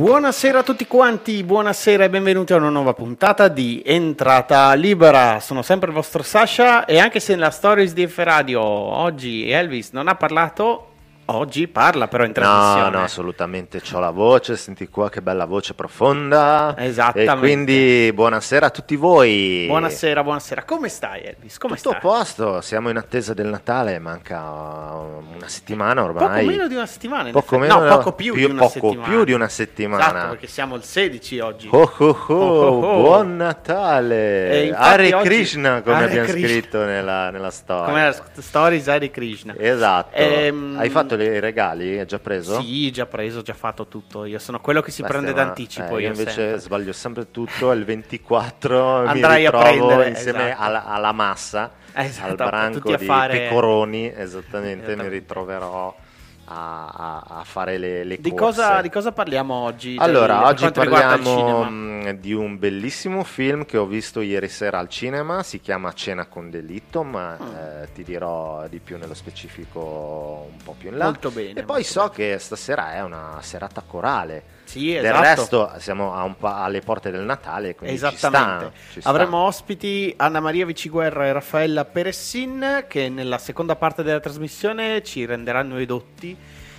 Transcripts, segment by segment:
Buonasera a tutti quanti, buonasera e benvenuti a una nuova puntata di Entrata Libera. Sono sempre il vostro Sasha e anche se nella Stories di F Radio oggi Elvis non ha parlato, oggi parla però in trasmissione. No, no, assolutamente, ho la voce, senti qua che bella voce profonda. Esattamente. E quindi buonasera a tutti voi. Buonasera, buonasera. Come stai Elvis? Come Tutto a stai? posto, siamo in attesa del Natale, manca una settimana ormai. Poco meno di una settimana. Poco meno- no, poco più, di una poco settimana. più di una settimana. Esatto, perché siamo il 16 oggi. Oh, oh, oh, Oh, oh, oh. buon Natale! Hare oggi- Krishna, come Hare abbiamo Krishna. scritto nella, nella storia. Come la st- Stories Hare Krishna. Esatto. Ehm, Hai fatto i regali? Hai già preso? Sì, già preso, già fatto tutto. Io sono quello che si Beh, prende stiamo- d'anticipo. eh, io io invece sempre. sbaglio sempre tutto. Il 24 Andrai mi a prendere, insieme esatto. alla, alla massa, Esatto, al branco di fare- pecoroni. Esattamente, Esattamente. mi ritroverò a, a- fare le, le Di cosa, di cosa parliamo oggi? Allora, Per oggi parliamo mh, di un bellissimo film che ho visto ieri sera al cinema, si chiama Cena con delitto, ma Mm. eh, ti dirò di più nello specifico un po' più in là. Molto bene. e poi so bene. che stasera è una serata corale. Sì, Del esatto. resto siamo pa- alle porte del Natale, quindi ci Esattamente. sta, ci sta. Avremo ospiti Anna Maria Viciguerra e Raffaella Peressin che nella seconda parte della trasmissione ci renderanno edotti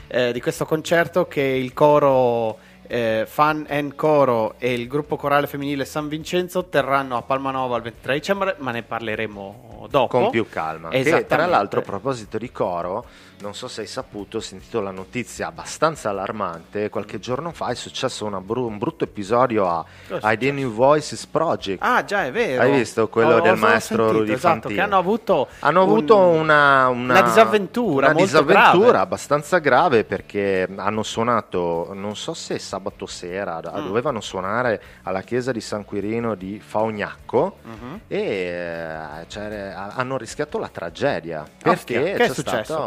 eh, di questo concerto che il coro eh, Fan and Coro e il gruppo corale femminile San Vincenzo terranno a Palmanova il 23 dicembre, ma ne parleremo dopo. con più calma. Che, tra l'altro, a proposito di coro, non so se hai saputo, ho sentito la notizia abbastanza allarmante. Qualche giorno fa è successo bru- un brutto episodio a, ai The? New Voices Project. Ah, già, è vero. Hai visto quello Ho- del maestro sentito, Rudy esatto, Fantini? che hanno avuto Hanno un- avuto una, una, una disavventura una disavventura grave. abbastanza grave perché hanno suonato, non so se sabato sera, Mm. dovevano suonare alla chiesa di San Quirino di Faugnacco Mhm. e cioè, ha- hanno rischiato la tragedia Ostia, perché che è c'è successo? stata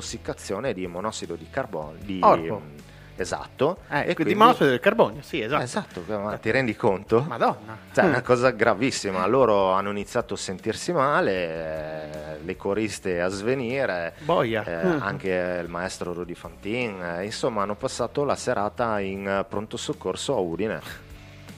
un'intossicazione di monossido di carbonio. Di, Orco. mm, esatto. Eh, e quindi quindi- monossido del carbonio, sì, esatto. Esatto, ma ti rendi conto? Madonna. Cioè, è una cosa gravissima. Loro hanno iniziato a sentirsi male, eh, le coriste a svenire, Boia. eh, Mm. anche il maestro Rudy Fantin. eh, insomma, hanno passato la serata in eh, pronto soccorso a Udine.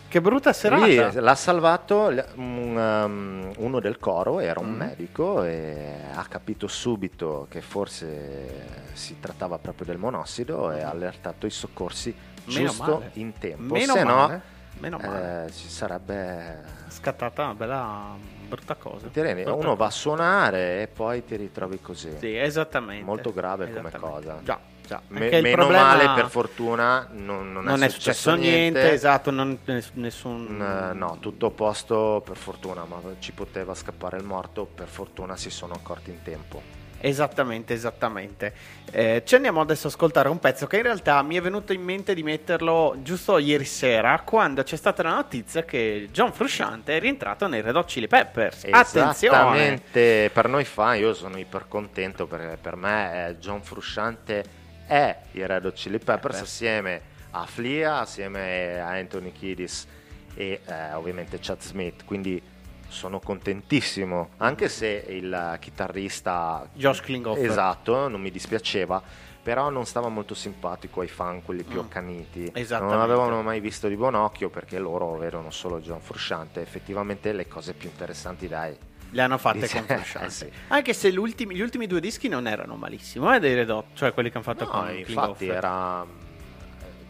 Che brutta serata. Lì l'ha salvato um, uno del coro, era un Mm. medico e ha capito subito che forse si trattava proprio del monossido e ha allertato i soccorsi Meno giusto male. in tempo. Meno Se male. no, Meno male. eh, ci sarebbe scattata una bella brutta cosa. ti rendi- uno va a suonare e poi ti ritrovi così. Sì, esattamente. Molto grave come Esattamente. cosa. Già, già. Me- meno male, per fortuna, non, non Non, è successo niente, esatto, non, ness- nessun... Eh, no, tutto a posto per fortuna, ma ci poteva scappare il morto, per fortuna si sono accorti in tempo. Esattamente, esattamente. Eh, ci andiamo adesso a ascoltare un pezzo che in realtà mi è venuto in mente di metterlo giusto ieri sera, quando c'è stata la notizia che John Frusciante è rientrato nei Red Hot Chili Peppers. Attenzione! Per noi fan io sono iper contento perché per me eh, John Frusciante è i Red Hot Chili Peppers Eh assieme a Flia, assieme a Anthony Kiddis e eh, ovviamente Chad Smith, quindi sono contentissimo, anche se il chitarrista Josh Klinghoffer. Esatto, non mi dispiaceva, però non stava molto simpatico ai fan, quelli più Mm. accaniti. Non avevano mai visto di buon occhio perché loro erano solo John Frusciante. Effettivamente le cose più interessanti, dai. Le hanno fatte Dice- con Frusciante. eh sì. Anche se gli ultimi, due dischi non erano malissimo, eh, dei Red Hot, cioè quelli che hanno fatto No, con infatti Klinghoffer. era eh,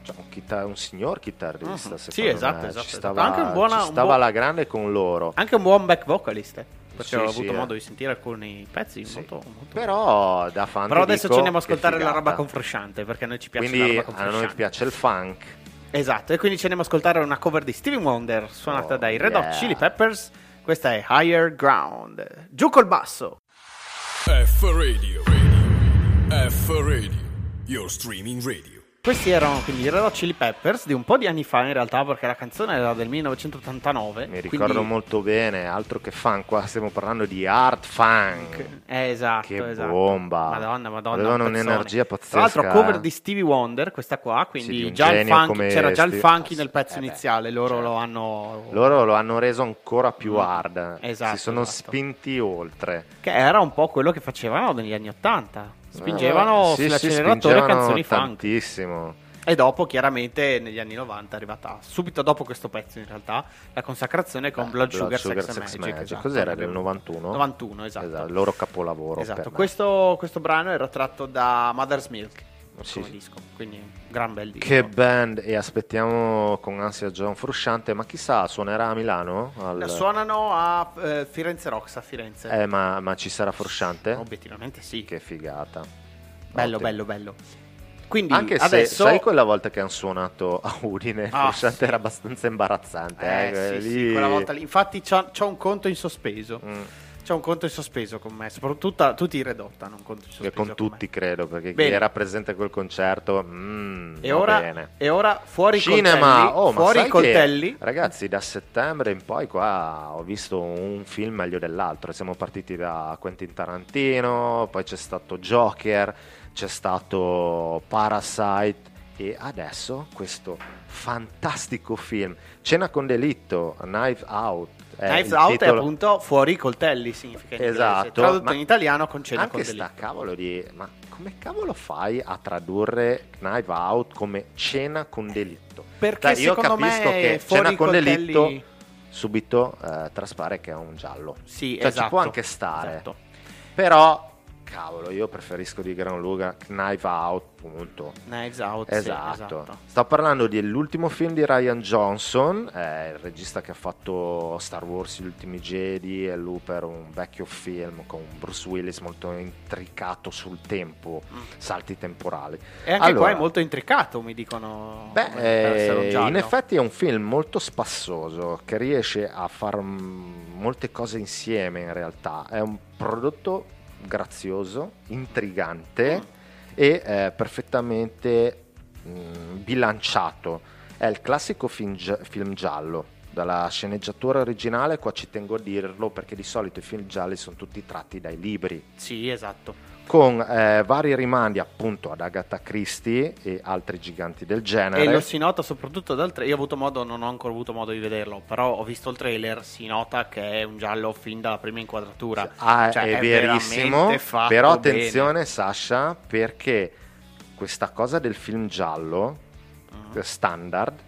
cioè, un, chitar- un signor chitarrista, secondo Sì, esatto, esatto, Ci esatto. stava, Anche un buona- stava buon- alla grande con loro. Anche un buon back vocalist, eh, perché Sì, ho sì, avuto eh. modo di sentire alcuni pezzi Sì. molto, molto Però da fan Però adesso dico ci andiamo a ascoltare la roba con Frusciante, perché a noi ci piace la Quindi roba con a noi Frusciante. piace il funk. Esatto, e quindi ci andiamo a ascoltare una cover di Stevie Wonder suonata Oh, dai Red Hot yeah. Chili Peppers. Questa è Higher Ground. Giù col basso. F F Radio. radio. F Radio. Your streaming radio. Questi erano quindi i Red Hot Chili Peppers di un po' di anni fa in realtà perché la canzone era del 1989. Mi ricordo quindi... molto bene, altro che funk, qua stiamo parlando di art funk. Eh, esatto, che esatto. bomba. Madonna, madonna. Avevano un'energia pazzesca. Tra l'altro cover di Stevie Wonder, questa qua, Sì, di quindi un già funk- c'era già il Steve- funky nel pezzo Eh beh, iniziale, loro certo. lo hanno... Loro lo hanno reso ancora più Mm. hard. Esatto, si sono esatto. spinti oltre. Che era un po' quello che facevano negli anni Ottanta. Spingevano Eh, sì, sì, sull'acceleratore spingevano canzoni funk. tantissimo. E dopo, chiaramente, negli anni 90 è arrivata subito dopo questo pezzo, in realtà, la consacrazione con Eh, Blood, Sugar, Sex, Sex and Magic. Magic. esatto, Cos'era del 91? 91, esatto. il loro capolavoro. Esatto, questo, questo brano era tratto da Mother's Milk Sì, sì. disco, quindi gran bel disco. Che band e aspettiamo con ansia John Frusciante, ma chissà suonerà a Milano? Al- Suonano a eh, Firenze Rocks a Firenze. Eh, ma, ma ci sarà Frusciante? Obiettivamente sì. Che figata. Bello, Ottimo. bello, bello. Quindi Anche se adesso sai quella volta che hanno suonato a Udine, Ah, Frusciante sì. era abbastanza imbarazzante. Eh, eh, sì, lì- sì, quella volta lì. Infatti c'ho, c'ho un conto in sospeso. Mm. C'è un conto in sospeso con me, soprattutto tutti i Redot hanno un conto in Che sospeso. con me. tutti credo, perché Bene. chi era presente a quel concerto, mm, E ora, bene. e ora fuori i Cinema, coltelli. oh, fuori i coltelli. che, ragazzi, da settembre in poi qua ho visto un film meglio dell'altro. Siamo partiti da Quentin Tarantino, poi c'è stato Joker, c'è stato Parasite e adesso questo fantastico film, Cena con delitto, Knife Out. È Knives Out è titolo. appunto fuori i coltelli, significa in inglese. Esatto, Tradotto ma in italiano con cena anche sta cavolo di ma come cavolo fai a tradurre Knife Out come cena con delitto? Perché Dai, io secondo capisco che fuori cena con coltelli... delitto subito eh, traspare che è un giallo. Sì, Cioè, esatto. ci può anche stare. Esatto. Però cavolo, io preferisco di gran lunga Knife Out, punto. Knives Out, sì, Esatto. esatto. Sto parlando dell'ultimo film di Ryan Johnson, è il regista che ha fatto Star Wars Gli ultimi Jedi e Looper, un vecchio film con Bruce Willis molto intricato sul tempo, Mm. salti temporali. E anche Allora, qua è molto intricato, mi dicono. Beh, eh, in effetti è un film molto spassoso che riesce a fare molte cose insieme in realtà. È un prodotto grazioso, intrigante e eh, perfettamente mh, bilanciato. È il classico film, film giallo. Dalla sceneggiatura originale, qua ci tengo a dirlo perché di solito i film gialli sono tutti tratti dai libri Sì, esatto. Con eh, vari rimandi appunto ad Agatha Christie e altri giganti del genere. E lo si nota soprattutto dal trailer. Io ho avuto modo, non ho ancora avuto modo di vederlo, però ho visto il trailer. Si nota che è un giallo fin dalla prima inquadratura. Ah, Cioè, è, è verissimo, però bene. attenzione Sasha perché questa cosa del film giallo Mhm. standard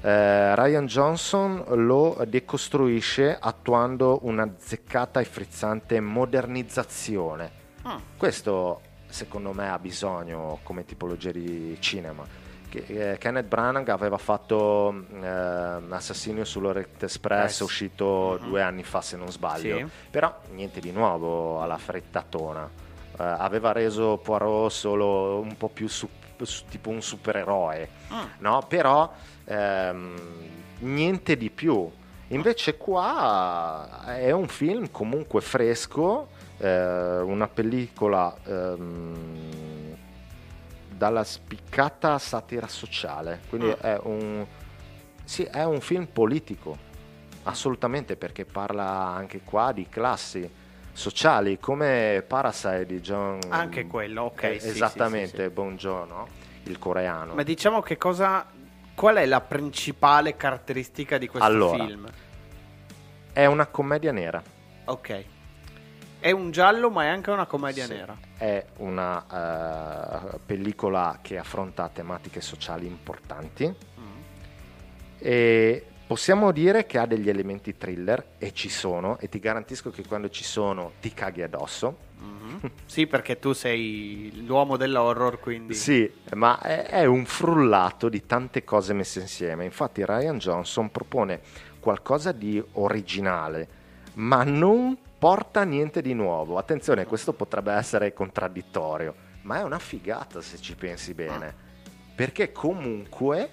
eh, Ryan Johnson lo decostruisce attuando una zeccata e frizzante modernizzazione. Mm. Questo secondo me ha bisogno come tipologia di cinema. Che, eh, Kenneth Branagh aveva fatto eh, Assassinio sull'Orient Express, Eh, uscito mhm. due anni fa se non sbaglio, Sì. però niente di nuovo alla frettatona. Eh, aveva reso Poirot solo un po' più su- su- tipo un supereroe, Mm. no? Però ehm, niente di più. Invece qua è un film comunque fresco, eh, una pellicola ehm, dalla spiccata satira sociale, quindi Mm. è, un, sì, è un film politico, assolutamente, perché parla anche qua di classi sociali, come Parasite di John... Anche quello, ok. eh, sì, esattamente, sì, sì. Bon Joon, il coreano. Ma diciamo che cosa. Qual è la principale caratteristica di questo Allora. film? È una commedia nera. Ok. È un giallo, ma è anche una commedia Sì. nera. È una eh, pellicola che affronta tematiche sociali importanti Mm. e possiamo dire che ha degli elementi thriller e ci sono e ti garantisco che quando ci sono ti caghi addosso. Mhm. Sì, perché tu sei l'uomo dell'horror, quindi. Sì, ma è, è un frullato di tante cose messe insieme. Infatti Ryan Johnson propone qualcosa di originale, ma non porta niente di nuovo. Attenzione, questo potrebbe essere contraddittorio, ma è una figata se ci pensi bene, perché comunque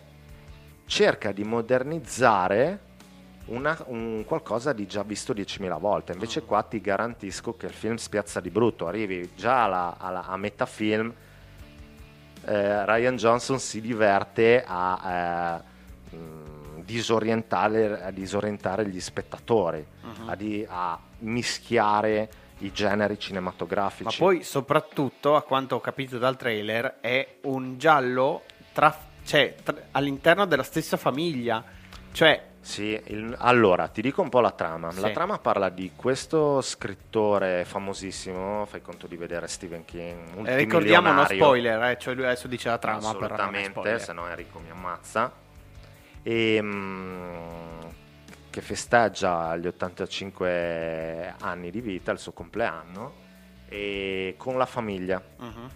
cerca di modernizzare una- un qualcosa di già visto 10.000 volte. Invece qua ti garantisco che il film spiazza di brutto, arrivi già alla- alla- a metà film, eh, Ryan Johnson si diverte a eh, mh, disorientare, a disorientare gli spettatori, Mhm. a, di- a mischiare i generi Ma cinematografici. poi soprattutto, a quanto ho capito dal trailer, è un giallo tra- cioè, tra- all'interno della stessa famiglia. Cioè, Sì, il- allora ti dico un po' la trama. La Sì. trama parla di questo scrittore famosissimo, fai conto di vedere Stephen King, eh, ricordiamo uno spoiler, eh, cioè lui adesso dice la trama, Assolutamente, se no Enrico mi ammazza. E, mm, che festeggia gli 85 anni di vita, il suo compleanno, e con la famiglia. Mhm.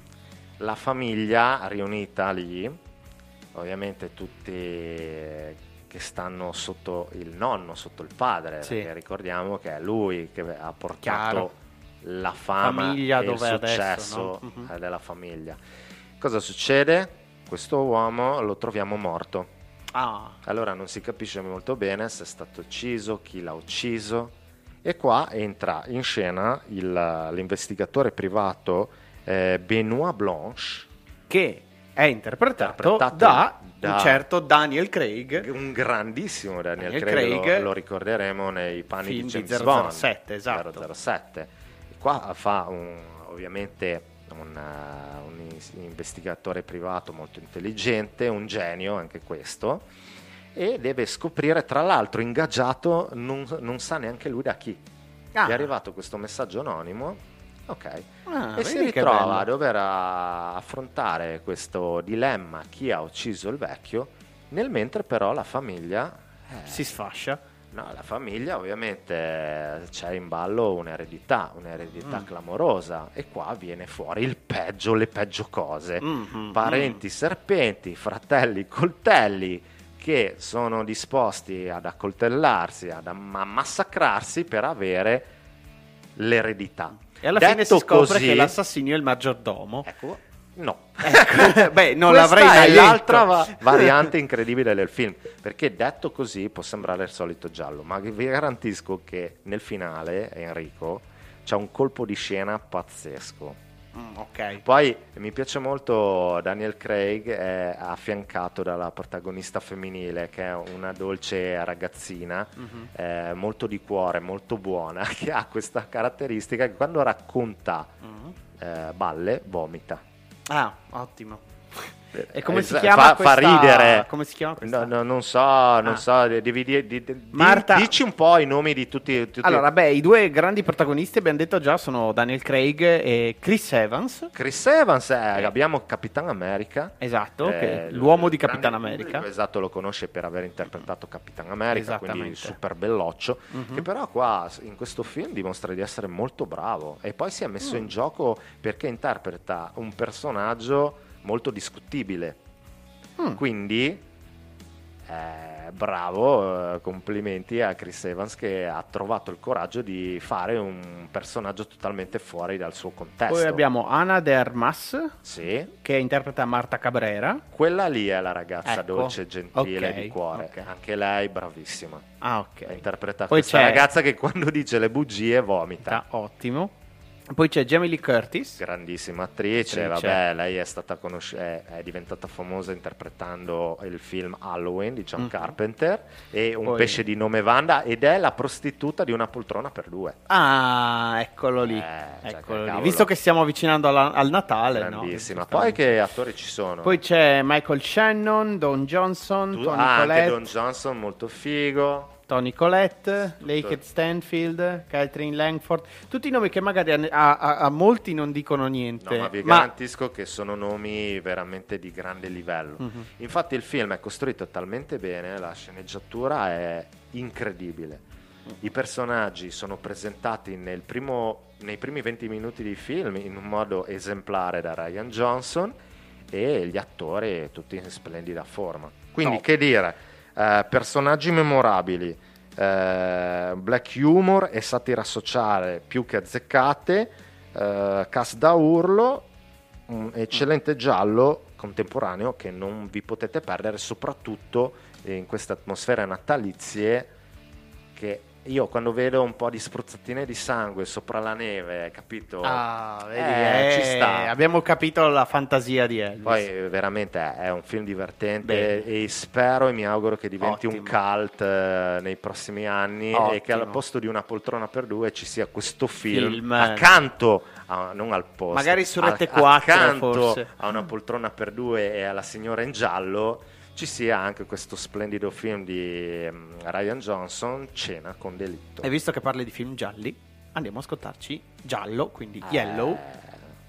La famiglia riunita lì, ovviamente tutti che stanno sotto il nonno, sotto il padre, Sì. perché ricordiamo che è lui che ha portato Chiaro. la fama Famiglia e il dov'è adesso, successo no? Eh, della famiglia. Cosa succede? Questo uomo lo troviamo morto. Ah, Allora non si capisce molto bene se è stato ucciso, chi l'ha ucciso. E qua entra in scena il- l'investigatore privato eh, Benoit Blanche, che è interpretato, Interpretato da, da- un certo Daniel Craig, un grandissimo Daniel, Daniel Craig, Craig, lo, lo ricorderemo nei panni di di James Bond 007, esatto. 007. E qua fa un- ovviamente un, uh, un investigatore privato molto intelligente, un genio anche questo, e deve scoprire, tra l'altro ingaggiato, non, non sa neanche lui da chi. Ah. È arrivato questo messaggio anonimo, ok, Ah, e si ritrova a dover ah, affrontare questo dilemma chi ha ucciso il vecchio, nel mentre però la famiglia... eh, si sfascia. No, la famiglia ovviamente c'è in ballo un'eredità, un'eredità Mm. clamorosa e qua viene fuori il peggio, le peggio cose. Mhm, Parenti serpenti, fratelli coltelli che sono disposti ad accoltellarsi, ad am- a massacrarsi per avere l'eredità. E alla fine Detto si scopre così- che l'assassino è il maggiordomo. Ecco, no. Ecco, beh, non l'avrei mai l'altra va- variante incredibile del film, perché detto così può sembrare il solito giallo, ma vi garantisco che nel finale, Enrico, c'è un colpo di scena pazzesco. Mm, ok. Poi mi piace molto Daniel Craig, è affiancato dalla protagonista femminile che è una dolce ragazzina, Mhm. eh, molto di cuore, molto buona, che ha questa caratteristica che quando racconta Mhm. eh, balle vomita. Ah, ottimo. E come si Eh, chiama fa, questa... fa ridere. Come si chiama questa? No, no, non so, non Ah. so, devi di- di- di- Marta- dici un po' i nomi di tutti. tutti- Allora, beh, i due grandi protagonisti abbiamo detto già sono Daniel Craig e Chris Evans. Chris Evans, eh, abbiamo Capitan America. Esatto, Eh, l'uomo di Capitan pubblico, America. Esatto, lo conosce per aver interpretato Capitan America, quindi super belloccio, Mhm. che però qua in questo film dimostra di essere molto bravo e poi si è messo Mm. in gioco perché interpreta un personaggio molto discutibile. Mm. Quindi, eh, bravo, eh, complimenti a Chris Evans che ha trovato il coraggio di fare un personaggio totalmente fuori dal suo contesto. Poi abbiamo Ana de Armas, Sì, che interpreta Marta Cabrera. quella lì è la ragazza Ecco, dolce, gentile, ok, di cuore. ok. Anche lei bravissima. Ah, ok. Interpreta Poi questa c'è- ragazza che quando dice le bugie vomita. Ah, ottimo. Poi c'è Jamie Lee Curtis. Grandissima attrice, Attrice. vabbè, lei è stata conosci- è, è diventata famosa interpretando il film Halloween di John Mhm. Carpenter e un Poi- pesce di nome Wanda ed è la prostituta di una poltrona per due. Ah, eccolo lì. Eh, cioè, Eccolo che lì. Visto che stiamo avvicinando alla- al Natale, no? Grandissima. Giustamente. Poi che attori ci sono? Poi c'è Michael Shannon, Don Johnson, Tu- Tony ah, anche Don Johnson molto figo. Tony Collette, Lakeith Stanfield, Catherine Langford, tutti i nomi che magari a, a- a- molti non dicono niente. No, ma vi ma- garantisco che sono nomi veramente di grande livello. Mhm. Infatti il film è costruito talmente bene, la sceneggiatura è incredibile. I personaggi sono presentati nel primo- nei primi 20 minuti di film in un modo esemplare da Ryan Johnson e gli attori tutti in splendida forma. Quindi Top. che dire, eh, personaggi memorabili, eh, black humor e satira sociale più che azzeccate, eh, cast da urlo, un eccellente giallo contemporaneo che non vi potete perdere, soprattutto in queste atmosfere natalizie che io quando vedo un po' di spruzzatine di sangue sopra la neve, capito? Ah, vedi, Eh, eh, ci sta. Abbiamo capito la fantasia di Elvis. Poi eh, veramente è è un film divertente Bene. e spero e mi auguro che diventi un Ottimo. cult eh, nei prossimi anni e che al Ottimo. posto di una poltrona per due ci sia questo film, Film. accanto, a, non al posto, Magari su Rete 4 accanto forse. a una poltrona per due e alla signora in giallo ci sia anche questo splendido film di ehm, Ryan Johnson, Cena con delitto. E visto che parli di film gialli, andiamo a ascoltarci Giallo, quindi Yellow, Eh,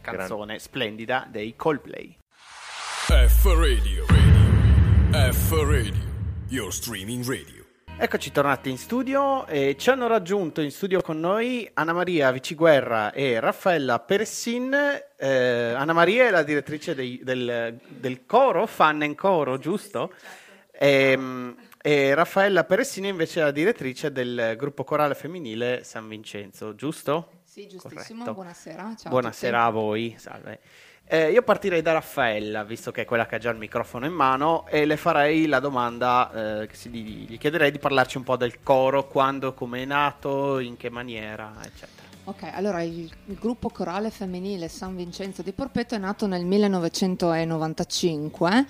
gran- canzone splendida dei Coldplay. F Radio. Radio. F Radio. Your streaming radio. Eccoci tornati in studio e ci hanno raggiunto in studio con noi Anna Maria Viciguerra e Raffaella Peressin. Eh, Anna Maria è la direttrice dei- del, del coro, Fan and Coro, giusto? Ehm, E, Raffaella Peressin invece è la direttrice del gruppo corale femminile San Vincenzo, giusto? Sì, giustissimo. Corretto. Buonasera. Ciao a Buonasera a voi, salve. Eh, io partirei da Raffaella, visto che è quella che ha già il microfono in mano, e le farei la domanda, eh, gli gli chiederei di parlarci un po' del coro, quando, come è nato, in che maniera, eccetera. Ok, allora il, il gruppo corale femminile San Vincenzo di Porpetto è nato nel 1995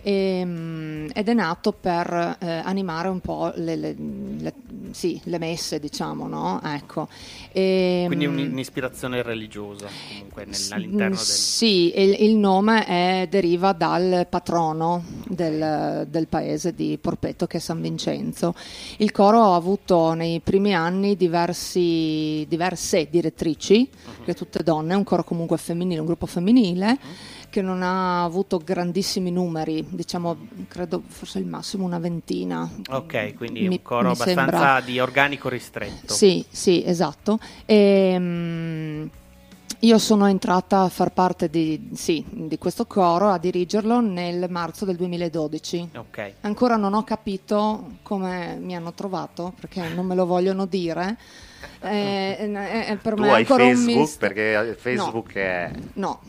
ehm, ed è nato per eh, animare un po' le, le- le- sì, le messe, diciamo, no? Ecco. Ehm, Quindi un- un'ispirazione religiosa, comunque, nel- all'interno del... Sì, il, il nome è- deriva dal patrono del, del paese di Porpetto che è San Vincenzo. Il coro ha avuto nei primi anni diversi, diverse direttrici, Mhm. che tutte donne, un coro comunque femminile, un gruppo femminile che non ha avuto grandissimi numeri, diciamo, credo forse il massimo una ventina. Ok, quindi Mi- un coro mi sembra- abbastanza di organico ristretto. sì, sì, esatto. Ehm, io sono entrata a far parte di, sì, di questo coro, a dirigerlo nel marzo del 2012. Ok. Ancora non ho capito come mi hanno trovato, perché non me lo vogliono dire. Eh, eh, eh, per Tu me è hai ancora un Facebook misto. perché Facebook è, No,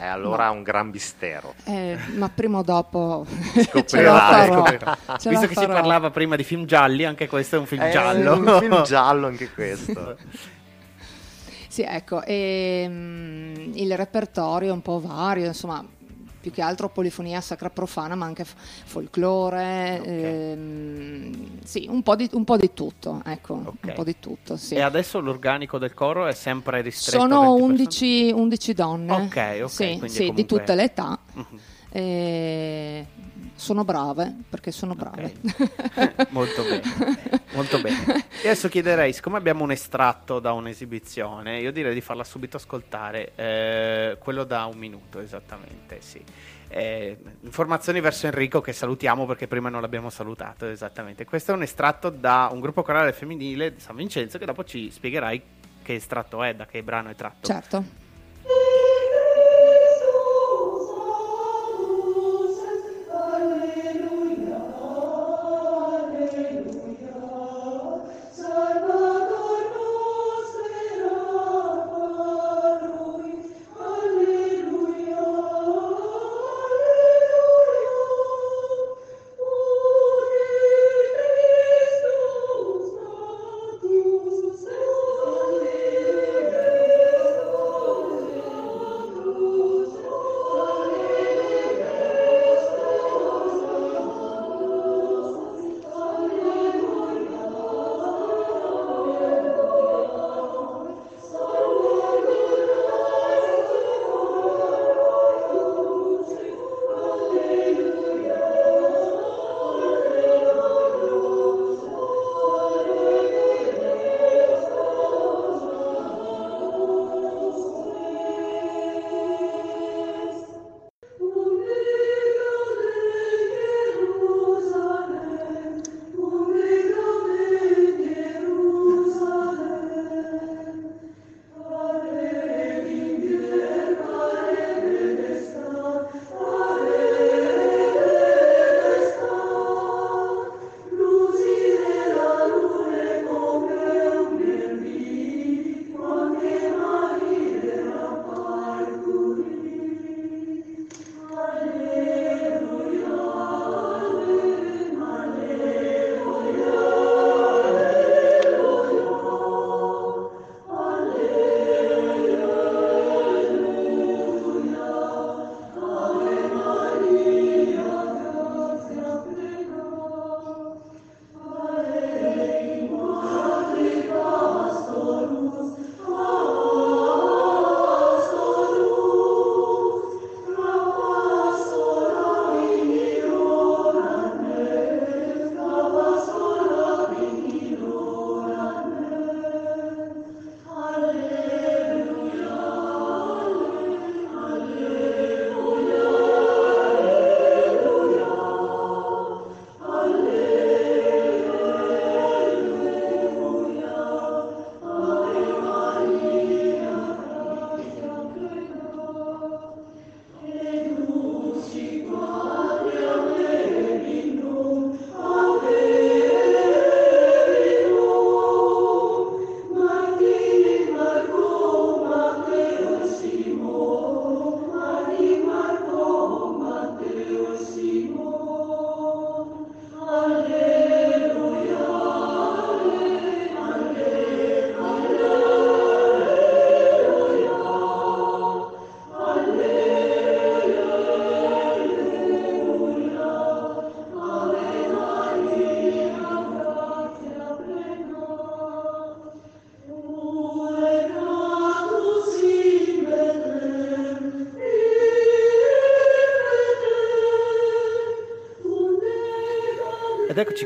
è allora un gran mistero. eh, ma prima o dopo. Scoprirà. Ce Visto che si farò. parlava prima di film gialli, anche questo è un film È giallo. un film giallo anche questo. Sì, ecco, e, mm, il repertorio è un po' vario, insomma, più che altro polifonia sacra profana, ma anche folklore, Ok. ehm, sì, un po, di, un po' di tutto, ecco, Ok. un po' di tutto, sì. E adesso l'organico del coro è sempre ristretto Sono 20 persone? 11, 11 donne, Ok, ok, sì, quindi sì, di comunque- tutte le età, Mhm. e sono brave, perché sono brave. Ok. molto bene, molto bene. E adesso chiederei, siccome abbiamo un estratto da un'esibizione, io direi di farla subito ascoltare, eh, quello da un minuto esattamente, sì. Eh, informazioni verso Enrico che salutiamo perché prima non l'abbiamo salutato esattamente. Questo è un estratto da un gruppo corale femminile di San Vincenzo che dopo ci spiegherai che estratto è, da che brano è tratto. certo.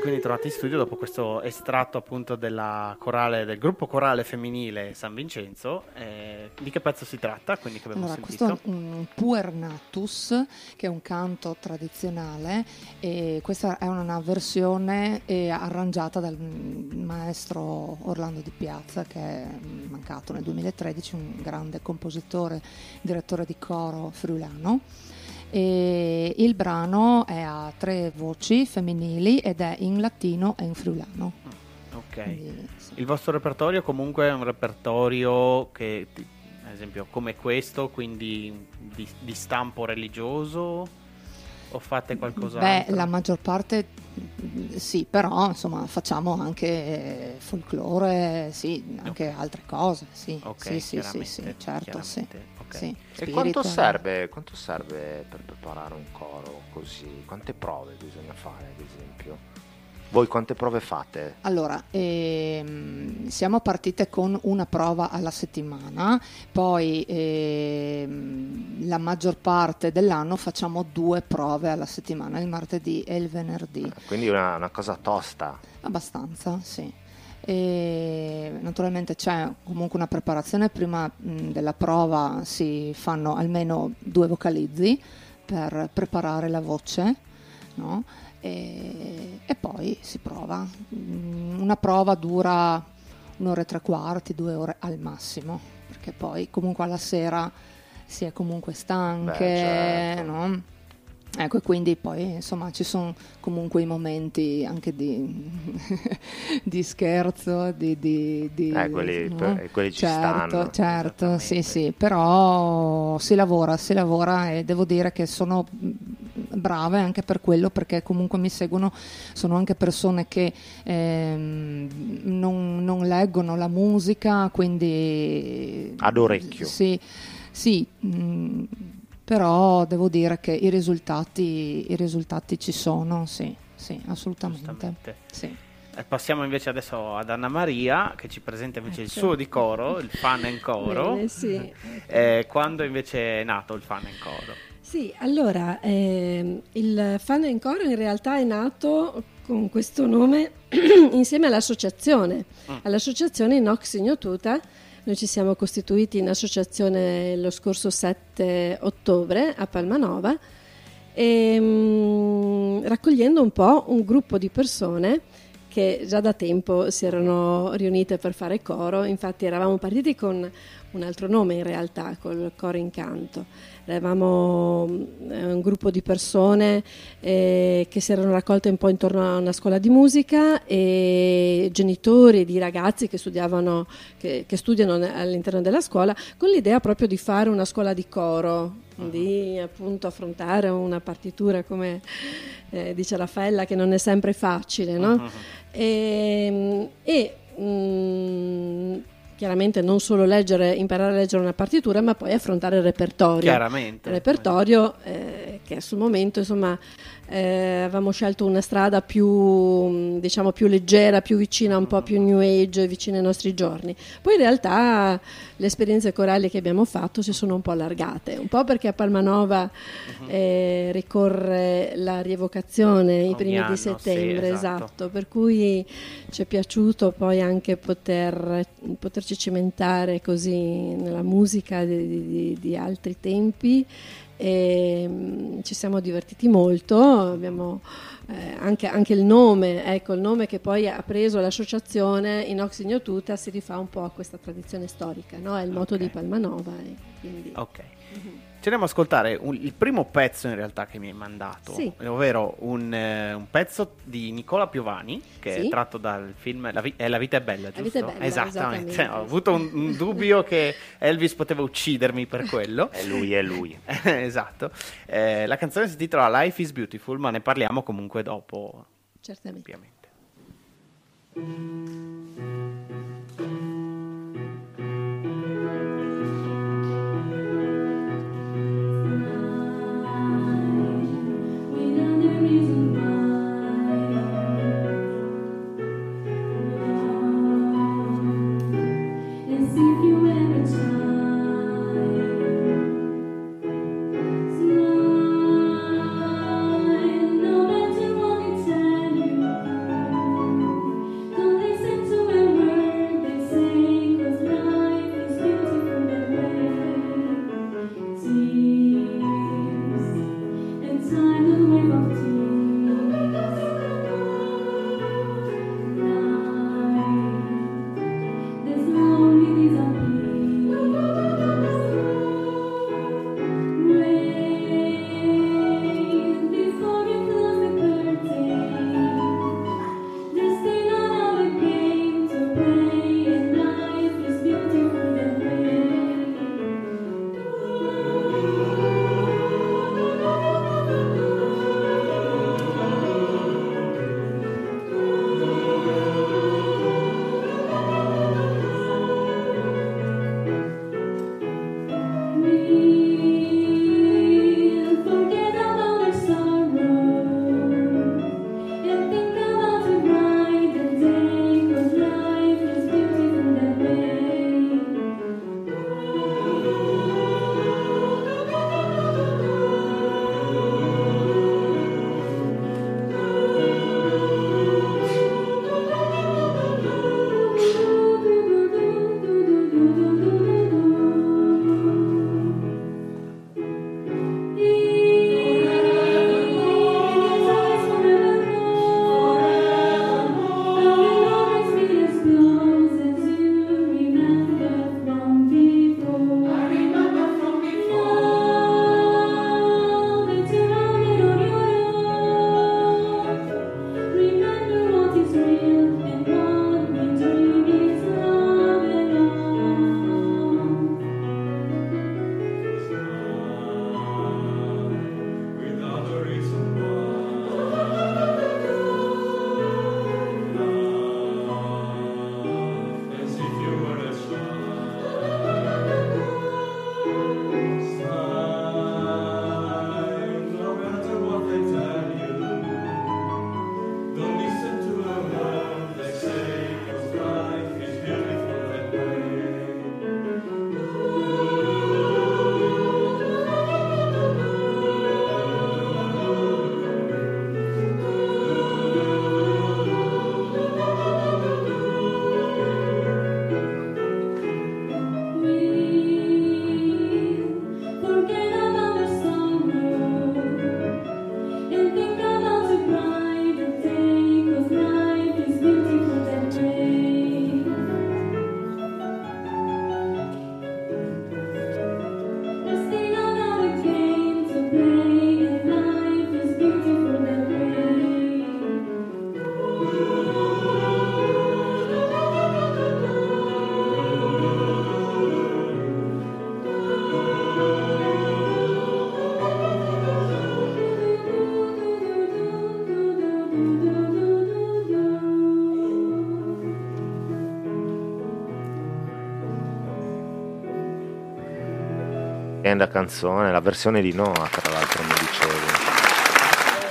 Quindi trovati in studio dopo questo estratto appunto della corale, del gruppo corale femminile San Vincenzo. Eh, di che pezzo si tratta? Quindi che abbiamo Allora, sentito? questo è un Puernatus, che è un canto tradizionale e questa è una versione eh, arrangiata dal maestro Orlando Di Piazza che è mancato nel 2013, un grande compositore, direttore di coro friulano. E il brano è a tre voci femminili ed è in latino e in friulano. Ok. Quindi, sì. Il vostro repertorio comunque è un repertorio che, ad esempio, come questo, quindi di, di stampo religioso? O fate qualcos'altro? Beh, la maggior parte mm, sì, però insomma facciamo anche eh, folklore, sì, anche altre cose, sì. Ok, sì, sì, sì, certo, sì. chiaramente, ok. sì. E quanto serve, quanto serve per preparare un coro così? Quante prove bisogna fare, ad esempio? Voi quante prove fate? Allora, ehm, siamo partite con una prova alla settimana, poi ehm, la maggior parte dell'anno facciamo due prove alla settimana, il martedì e il venerdì. Quindi una, una cosa tosta. Abbastanza, sì. E naturalmente c'è comunque una preparazione, prima mh, della prova si fanno almeno due vocalizzi per preparare la voce, no? E, e poi si prova. Mm, Una prova dura un'ora e tre quarti, due ore al massimo, perché poi comunque alla sera si è comunque stanche, Beh, certo. no? Ecco, e quindi poi insomma ci sono comunque i momenti anche di, di scherzo, di... di, di- Eh, quelli- no? per- quelli ci certo, stanno, Certo, sì, sì, però si lavora, si lavora e devo dire che sono brave anche per quello perché comunque mi seguono, sono anche persone che ehm, non, non leggono la musica, quindi... Ad orecchio. Sì, sì, mh, però devo dire che i risultati, i risultati ci sono, sì, sì, assolutamente. Sì. Eh, Passiamo invece adesso ad Anna Maria che ci presenta invece il Ecco. suo di coro, il fan and coro. Bene, sì. Eh, quando invece è nato il fan and coro? Sì, allora, ehm, il Fan in Coro in realtà è nato con questo nome insieme all'associazione, Mm. all'associazione Inox Ignotuta. Noi ci siamo costituiti in associazione lo scorso 7 ottobre a Palmanova, ehm, raccogliendo un po' un gruppo di persone che già da tempo si erano riunite per fare coro, infatti eravamo partiti con un altro nome in realtà, col coro incanto. Eravamo eh, un gruppo di persone eh, che si erano raccolte un po' intorno a una scuola di musica e genitori di ragazzi che studiavano, che, che studiano all'interno della scuola, con l'idea proprio di fare una scuola di coro, di appunto affrontare una partitura come eh, dice Raffaella che non è sempre facile, no? Mhm. E, e, mm, chiaramente non solo leggere, imparare a leggere una partitura, ma poi affrontare il repertorio. Chiaramente. Il repertorio eh, che sul momento insomma eh, avevamo scelto una strada più mh, diciamo più leggera, più vicina, un po' più new age, vicina ai nostri giorni. Poi in realtà le esperienze corali che abbiamo fatto si sono un po' allargate, un po' perché a Palmanova eh, ricorre la rievocazione i primi anno, di sì, settembre, esatto. esatto, per cui ci è piaciuto poi anche poter, poterci cimentare così nella musica di, di- di altri tempi e mm, ci siamo divertiti molto, abbiamo eh, anche, anche il nome, ecco il nome che poi ha preso l'associazione Inox Ignotuta si rifà un po' a questa tradizione storica, no? è il moto Ok. di Palmanova. e quindi- Ok. Ci andiamo ad ascoltare un- il primo pezzo in realtà che mi hai mandato, Sì. ovvero un, eh, un pezzo di Nicola Piovani che Sì. è tratto dal film La, vi- è La vita è bella, giusto? vita è bella, Esattamente. esattamente. Ho avuto un, un dubbio che Elvis poteva uccidermi per quello. È lui, è lui. esatto. Eh, la canzone si intitola Life is Beautiful, ma ne parliamo comunque dopo, Certamente. ovviamente. sun. Stupenda canzone, la versione di Noah, tra l'altro, mi dicevi.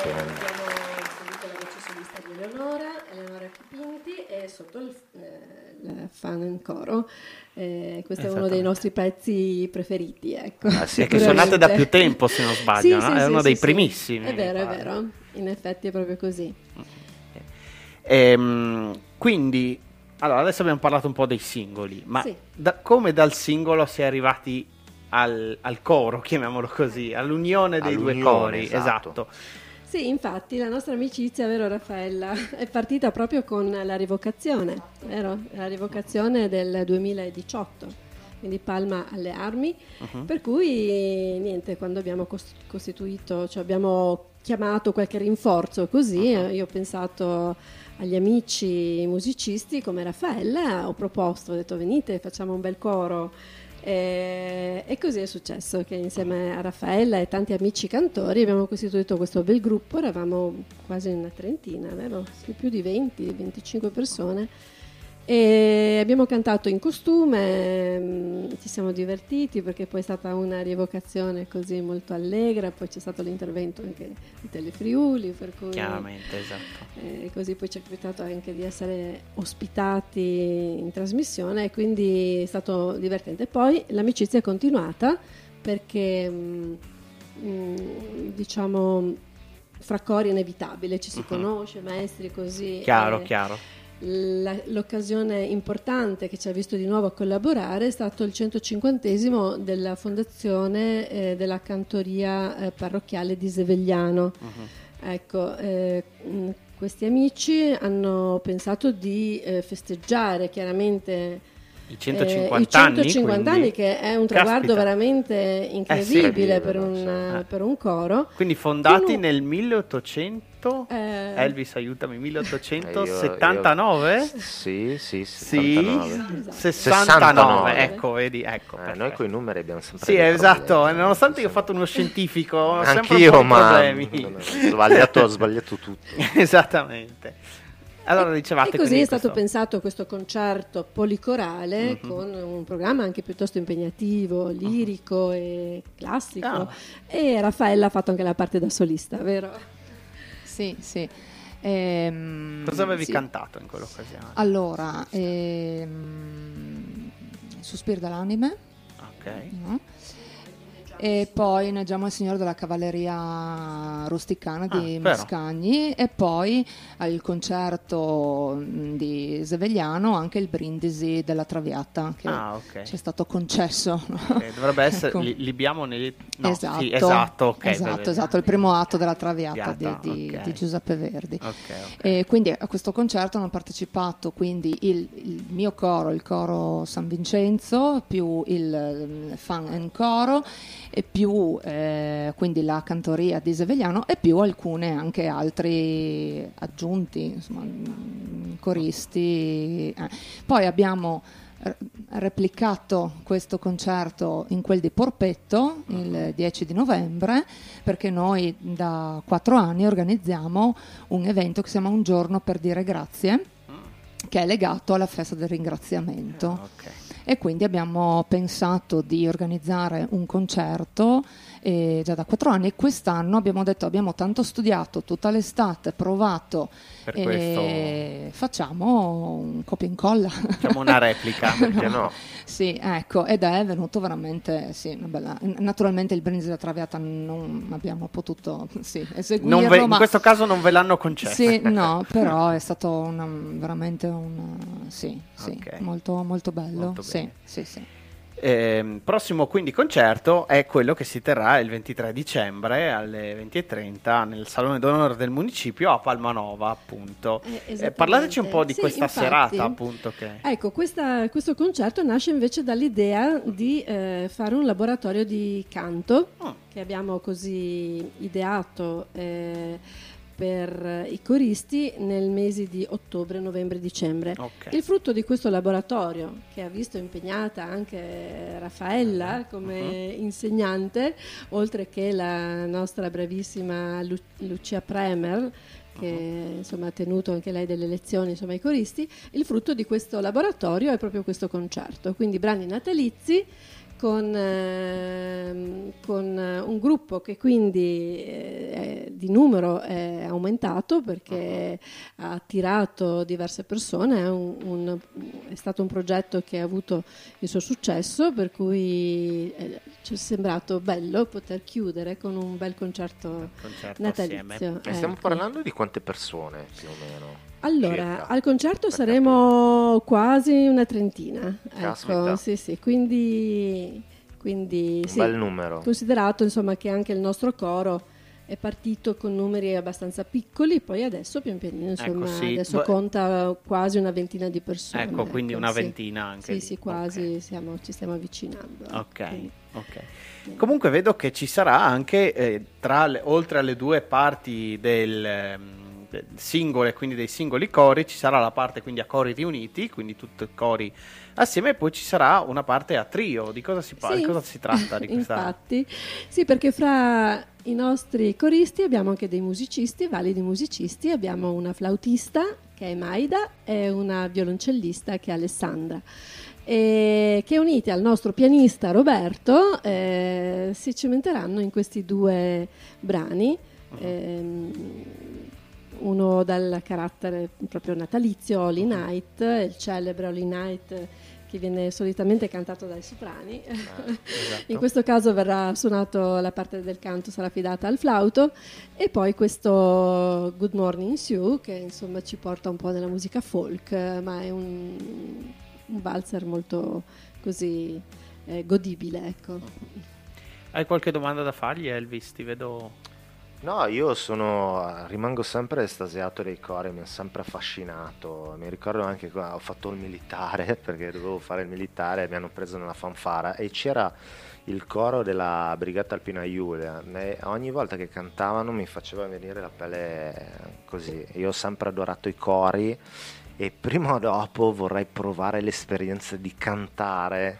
Sì. Abbiamo sentito la voce solista di Eleonora, Eleonora Chipinti e sotto il, eh, il fan in coro. Eh, questo è uno dei nostri pezzi preferiti. Ecco, Ah, sì, Sì, che suonate da più tempo, se non sbaglio, no? È uno dei primissimi, È vero, è vero. In effetti è proprio così. Ehm, quindi, allora, adesso abbiamo parlato un po' dei singoli, ma Sì. da- come dal singolo si è arrivati al, al coro, chiamiamolo così, all'unione dei due All'unione, cori? esatto. Esatto. Sì, infatti la nostra amicizia, vero Raffaella, è partita proprio con la rivocazione, vero? La rivocazione del 2018, quindi Palma alle armi, Mhm. per cui niente, quando abbiamo cos- costituito, cioè abbiamo chiamato qualche rinforzo così, Mhm. eh, io ho pensato agli amici musicisti come Raffaella, ho proposto, ho detto venite, facciamo un bel coro. E, e così è successo che insieme a Raffaella e tanti amici cantori abbiamo costituito questo bel gruppo, eravamo quasi una trentina, vero? Più di 20-25 persone e abbiamo cantato in costume, mm, ci siamo divertiti perché poi è stata una rievocazione così molto allegra, poi c'è stato l'intervento anche di Telefriuli, per cui Chiaramente, esatto. eh, così poi ci è capitato anche di essere ospitati in trasmissione e quindi è stato divertente. Poi l'amicizia è continuata perché mm, mm, diciamo fra cori è inevitabile, ci si Mhm. conosce, maestri così. Chiaro, eh, chiaro. L'occasione importante che ci ha visto di nuovo a collaborare è stato il 150 della fondazione eh, della cantoria eh, parrocchiale di Sevegliano. Mhm. Ecco, eh, questi amici hanno pensato di eh, festeggiare chiaramente I eh, 150 i anni. 150 quindi- anni, che è un traguardo Caspita. veramente incredibile per, un, sì. per un coro. Quindi fondati un- nel 1800... Eh, Elvis, aiutami, Eh, io- 1879? io- Sì, sì, Sì, 79. Esatto. 69, 69. ecco, vedi, ecco. Eh, noi con i numeri abbiamo sempre Sì, esatto, problemi. nonostante io ho fatto uno scientifico, ho sempre Anch'io, ma problemi. ho sbagliato, ho sbagliato tutto. Esattamente. Allora dicevate E così è stato questo- pensato questo concerto policorale Mhm. con un programma anche piuttosto impegnativo, lirico e classico. Ah. E Raffaella ha fatto anche la parte da solista, vero? Sì, sì. Ehm, Cosa avevi sì. cantato in quell'occasione? Allora, ehm, Sospiro dell'anime, Ok. no? E poi Inneggiamo il Signore della Cavalleria Rusticana di Ah. Mascagni e poi al concerto mh, di Sevegliano anche il brindisi della Traviata che Ah, ok. ci è stato concesso. Ok, Dovrebbe essere Ecco. li, libiamo nei no, esatto, sì, esatto, ok. esatto, esatto, il primo atto della Traviata di, Traviata, di- ok. di Giuseppe Verdi. E quindi a questo concerto hanno partecipato quindi il, il mio coro, il coro San Vincenzo, più il fan and coro, e più eh, quindi la cantoria di Sevegliano e più alcune anche altri aggiunti, insomma, mm, coristi. eh. Poi abbiamo eh, replicato questo concerto in quel di Porpetto il 10 di novembre perché noi da quattro anni organizziamo un evento che si chiama Un giorno per dire grazie che è legato alla festa del ringraziamento Ok. E quindi abbiamo pensato di organizzare un concerto eh, già da quattro anni e quest'anno abbiamo detto abbiamo tanto studiato tutta l'estate, provato e facciamo un copia e incolla. Facciamo una replica. Perché no? Sì, ecco, ed è venuto veramente, sì, una bella... Naturalmente il brindisi della Traviata non abbiamo potuto, sì, eseguirlo, ve- in ma... questo caso non ve l'hanno concesso. Sì, no, però è stato una- veramente un... sì, sì, Ok. molto, molto bello, Molto sì, sì, sì. Ehm, prossimo quindi concerto è quello che si terrà il 23 dicembre alle 20.30 nel Salone d'Onore del Municipio a Palmanova, appunto. Eh, Eh, parlateci un po' di Sì, questa infatti. serata, appunto. Che... Ecco, questa- questo concerto nasce invece dall'idea di eh, fare un laboratorio di canto Mm. che abbiamo così ideato eh, per i coristi nel mese di ottobre, novembre, dicembre. Ok. Il frutto di questo laboratorio, che ha visto impegnata anche Raffaella come Mhm. insegnante, oltre che la nostra bravissima Lu- Lucia Premer, che insomma, ha tenuto anche lei delle lezioni insomma, ai coristi, il frutto di questo laboratorio è proprio questo concerto, quindi brani natalizi con, ehm, con un gruppo che quindi eh, di numero è aumentato perché ha attirato diverse persone, è, un, un, è, stato un progetto che ha avuto il suo successo, per cui eh, ci è sembrato bello poter chiudere con un bel concerto, concerto natalizio. Ecco. Stiamo parlando di quante persone più o meno? Allora, Circa, al concerto saremo capire. quasi una trentina. Caspita. Ecco, sì, sì, quindi, quindi un sì, bel numero. Considerato insomma che anche il nostro coro è partito con numeri abbastanza piccoli, poi adesso pian pianino insomma, ecco, sì. adesso Beh, conta quasi una ventina di persone. Ecco, quindi ecco, una sì. ventina anche. Sì, sì, quasi okay. siamo, ci stiamo avvicinando. Ok, quindi. ok. Comunque vedo che ci sarà anche, eh, tra le, oltre alle due parti del... Singole, quindi dei singoli cori, ci sarà la parte quindi a cori riuniti, quindi tutti i cori assieme, e poi ci sarà una parte a trio. Di cosa si parla? Sì. Cosa si tratta? Di questa... Infatti, sì, perché fra i nostri coristi abbiamo anche dei musicisti, validi musicisti, abbiamo una flautista che è Maida e una violoncellista che è Alessandra. E che uniti al nostro pianista Roberto eh, si cimenteranno in questi due brani. Uh-huh. Uno dal carattere proprio natalizio, Holy Night, il celebre Holy Night che viene solitamente cantato dai soprani. Ah, esatto. In questo caso verrà suonato la parte del canto sarà affidata al flauto e poi questo Good Morning Sue che insomma ci porta un po' nella musica folk, ma è un, un valzer molto così eh, godibile, ecco. Hai qualche domanda da fargli Elvis? Ti vedo No, io sono, rimango sempre estasiato dei cori, mi ha sempre affascinato. Mi ricordo anche quando ho fatto il militare, perché dovevo fare il militare, mi hanno preso nella fanfara e c'era il coro della Brigata Alpina Giulia. E ogni volta che cantavano mi faceva venire la pelle così. Io ho sempre adorato i cori e prima o dopo vorrei provare l'esperienza di cantare.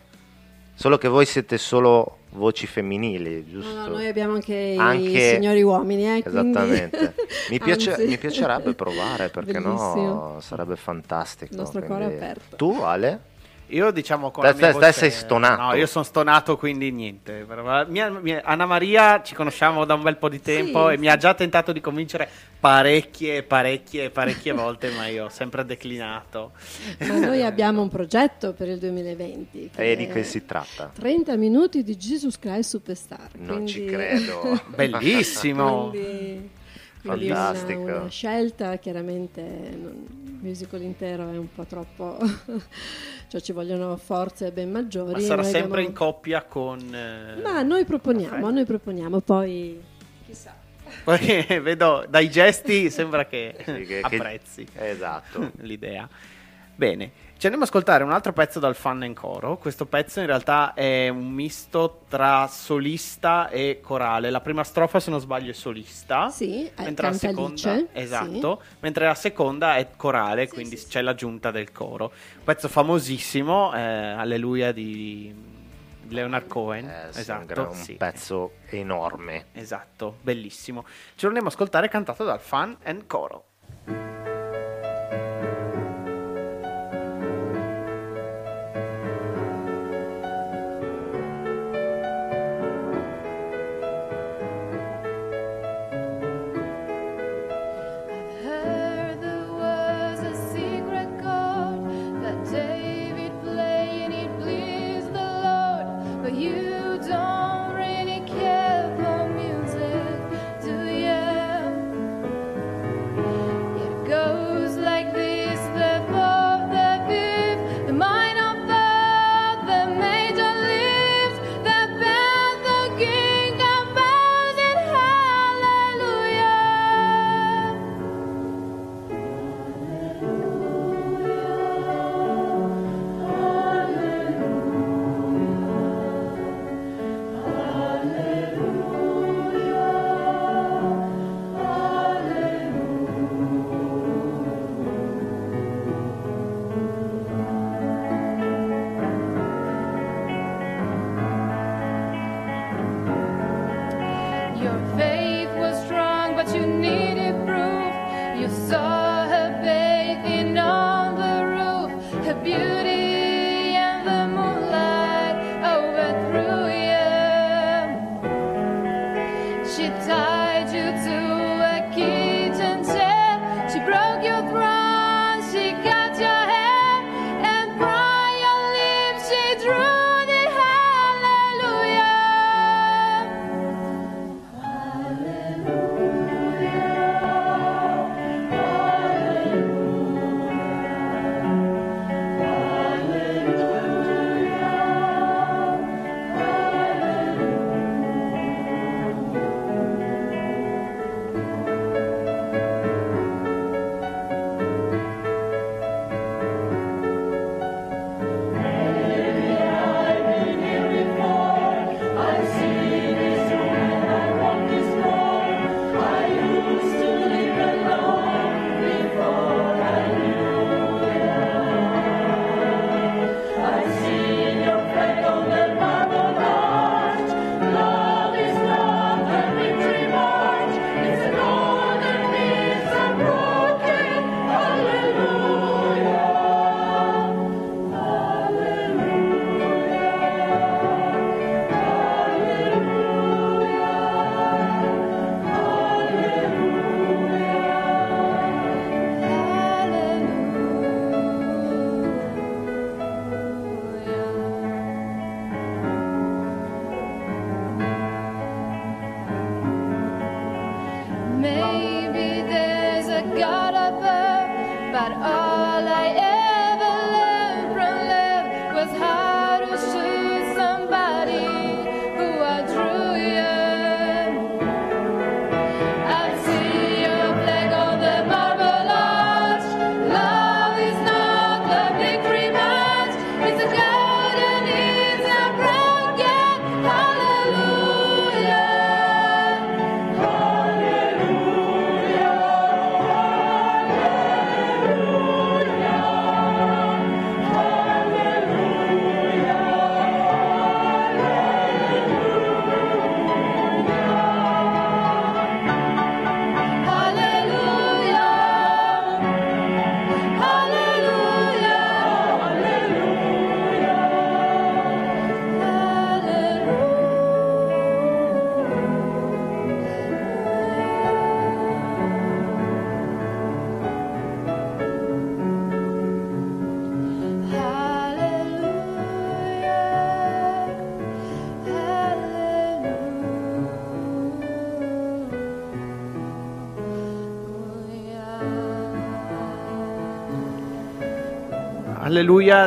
Solo che voi siete solo voci femminili, giusto? No, no, noi abbiamo anche, Anche- i signori uomini, eh, Esattamente. Mi, piace- mi piacerebbe provare perché no, Bellissimo. sarebbe fantastico. Il nostro cuore quindi- è aperto. Tu, Ale? Io diciamo con Te- la mia te- te voce- sei stonato. No, io sono stonato, quindi niente. Mia- mia- Anna Maria ci conosciamo da un bel po' di tempo Sì, e mi ha già tentato di convincere parecchie, parecchie, parecchie volte, ma io ho sempre declinato. Ma noi abbiamo un progetto per il 2020. che E di che si tratta? 30 minuti di Jesus Christ Superstar. Non ci quindi- credo. Bellissimo. quindi, quindi una, Fantastico. una scelta, chiaramente non- il musical intero è un po' troppo, cioè ci vogliono forze ben maggiori. Ma sarà Noi sempre abbiamo- in coppia con... eh, Ma noi proponiamo, noi proponiamo, poi chissà. Poi vedo dai gesti sembra che, Sì, che- che- apprezzi Esatto. l'idea. Bene, ci andiamo ad ascoltare un altro pezzo dal fan and coro. Questo pezzo in realtà è un misto tra solista e corale. La prima strofa, se non sbaglio, è solista. Sì, mentre la seconda, Alice, esatto, mentre la seconda è corale, Sì, quindi sì, c'è l'aggiunta del coro. Un pezzo famosissimo, eh, Alleluia di Leonard Cohen. Eh, sì, un, esatto, un sì. pezzo enorme. Esatto, bellissimo. Ce lo andiamo ad ascoltare cantato dal fan and coro.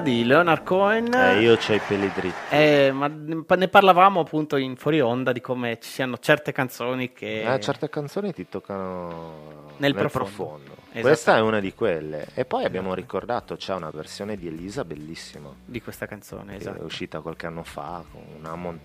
Di Leonard Cohen. Eh, io c'ho i peli dritti. Eh, ma ne parlavamo appunto in fuori onda di come ci siano certe canzoni che Eh, certe canzoni ti toccano Nel nel, profondo. profondo. Esatto. Questa è una di quelle. E poi abbiamo Esatto. ricordato, c'è una versione di Elisa bellissima. di questa canzone, esatto. È uscita qualche anno fa con un Hammond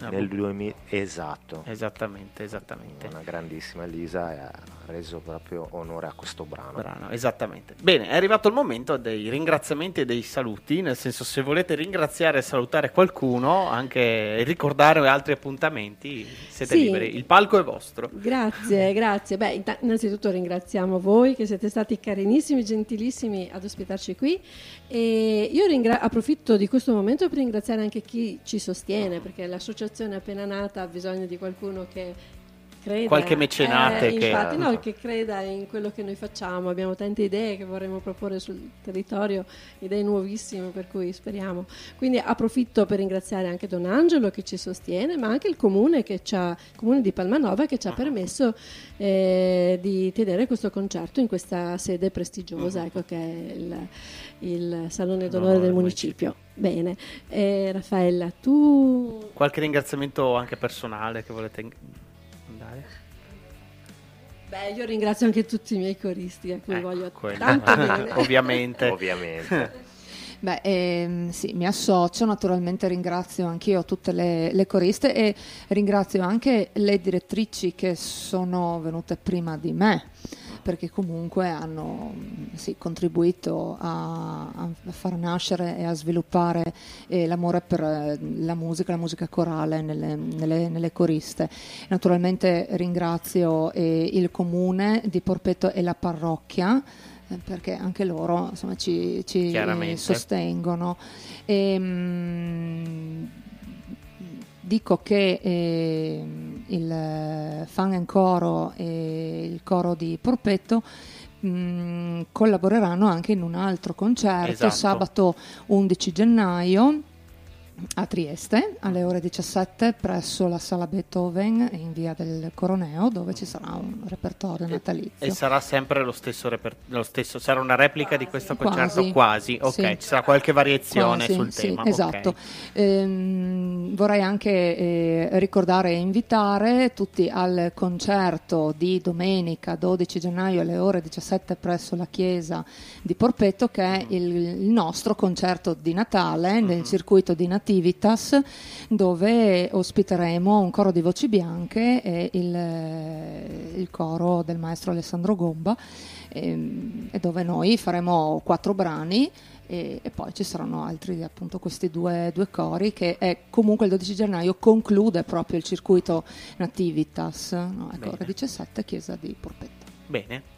Ah, nel boh. 2000. Esatto. Esattamente, esattamente. Una grandissima Elisa e ha reso proprio onore a questo brano. Brano, esattamente. Bene, è arrivato il momento dei ringraziamenti e dei saluti, nel senso se volete ringraziare e salutare qualcuno, anche ricordare altri appuntamenti, siete Sì. liberi. Il palco è vostro. Grazie, grazie. Beh, innanzitutto ringraziamo voi che siete stati carinissimi, gentilissimi ad ospitarci qui e io ringra- approfitto di questo momento per ringraziare anche chi ci sostiene perché l'associazione appena nata ha bisogno di qualcuno che creda. Qualche mecenate Eh, che- infatti, no, che creda in quello che noi facciamo. Abbiamo tante idee che vorremmo proporre sul territorio, idee nuovissime per cui speriamo. Quindi approfitto per ringraziare anche Don Angelo che ci sostiene, ma anche il comune, che ci ha- il comune di Palmanova che ci ha permesso eh, di tenere questo concerto in questa sede prestigiosa, ecco, che è il, il Salone d'Onore del Municipio. Bene, Eh, Raffaella, tu Qualche ringraziamento anche personale che volete? Beh, io ringrazio anche tutti i miei coristi a cui Ecco, voglio quello. tanto bene. Ovviamente. Ovviamente. Beh, ehm, sì, mi associo, naturalmente ringrazio anch'io tutte le, le coriste e ringrazio anche le direttrici che sono venute prima di me, perché comunque hanno mh, sì, contribuito a, a far nascere e a sviluppare eh, l'amore per eh, la musica, la musica corale nelle, nelle- nelle coriste. Naturalmente ringrazio eh, il comune di Porpetto e la parrocchia eh, perché anche loro insomma, ci, ci sostengono. E, mm, dico che ehm, il eh, Fan and Coro e il coro di Porpetto mh, collaboreranno anche in un altro concerto Esatto. sabato 11 gennaio a Trieste alle ore 17 presso la sala Beethoven in via del Coroneo dove ci sarà un repertorio natalizio. E sarà sempre lo stesso, reper- lo stesso sarà una replica di questo Quasi. concerto? Quasi, ok, Sì. ci sarà qualche variazione Quasi, sul sì, tema. Esatto. Ehm, vorrei anche eh, ricordare e invitare tutti al concerto di domenica 12 gennaio alle ore 17 presso la chiesa di Porpetto che è il, il nostro concerto di Natale nel circuito di Nativitas dove ospiteremo un coro di voci bianche e il, eh, il coro del maestro Alessandro Gomba ehm, e dove noi faremo quattro brani e, e poi ci saranno altri appunto questi due, due cori che è comunque il 12 gennaio conclude proprio il circuito Nativitas no? ecco, Bene. ore 17 chiesa di Porpetto Bene.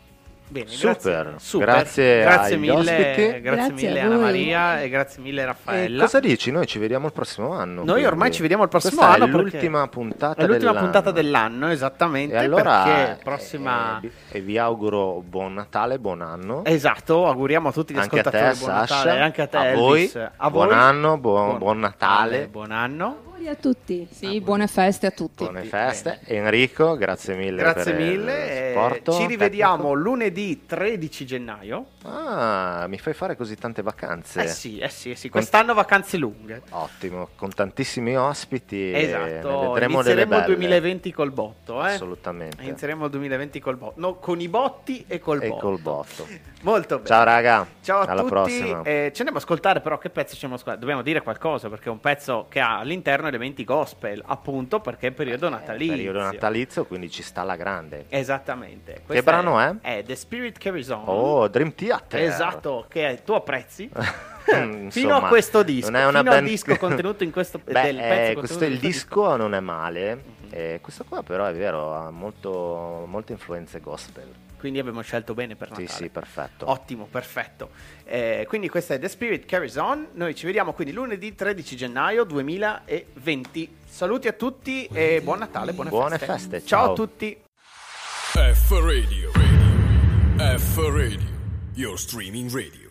Bene, Super. grazie, super. Grazie grazie agli mille, grazie Grazie mille a Anna. Maria e grazie mille E Raffaella. cosa dici? Noi ci vediamo il prossimo anno. Noi ormai quindi. ci vediamo il prossimo Questa anno È l'ultima puntata È l'ultima dell'anno. puntata dell'anno, esattamente, E allora, perché prossima... e vi auguro buon Natale, buon anno. Esatto, auguriamo a tutti gli anche a ascoltatori te, buon Sasha. Natale, anche a te a Elvis. voi. A buon voi. anno, buon, buon Natale. Buon anno. Auguri a tutti. sì, buone feste a tutti Buone feste. Enrico, grazie mille Grazie per il mille. eh, supporto Ci rivediamo tecnico. lunedì 13 gennaio. Ah, mi fai fare così tante vacanze. Eh sì, eh sì, eh sì. Quest'anno vacanze lunghe. Ottimo, con tantissimi ospiti. e Esatto, vedremo inizieremo il belle. 2020 col botto, eh? Assolutamente. Inizieremo il 2020 col botto. No, con i botti e col E botto. col botto. Molto bene. Ciao raga. Ciao a Alla tutti, prossima. eh, ci andiamo a ascoltare però che pezzo ci andiamo a ascoltare? Dobbiamo dire qualcosa perché è un pezzo che ha all'interno elementi gospel, appunto perché è periodo natalizio. Periodo natalizio, quindi ci sta la grande. Esattamente. Questo brano è? È The Spirit Carries On. Oh, Dream Theater. Esatto, che tu apprezzi. Mm, fino insomma, a questo disco, non è una fino al band- disco contenuto in questo Beh, eh, questo, il questo disco non è male. eh, questo qua però è vero, ha molto, molte influenze gospel. Quindi abbiamo scelto bene per Sì, Natale. sì, perfetto. Ottimo, perfetto. Eh, quindi questa è The Spirit Carries On. Noi ci vediamo quindi lunedì 13 gennaio 2020. Saluti a tutti e buon Natale, buone, Buone feste. feste, Ciao ciao. a tutti. F Radio. Radio. F Radio. Your streaming radio.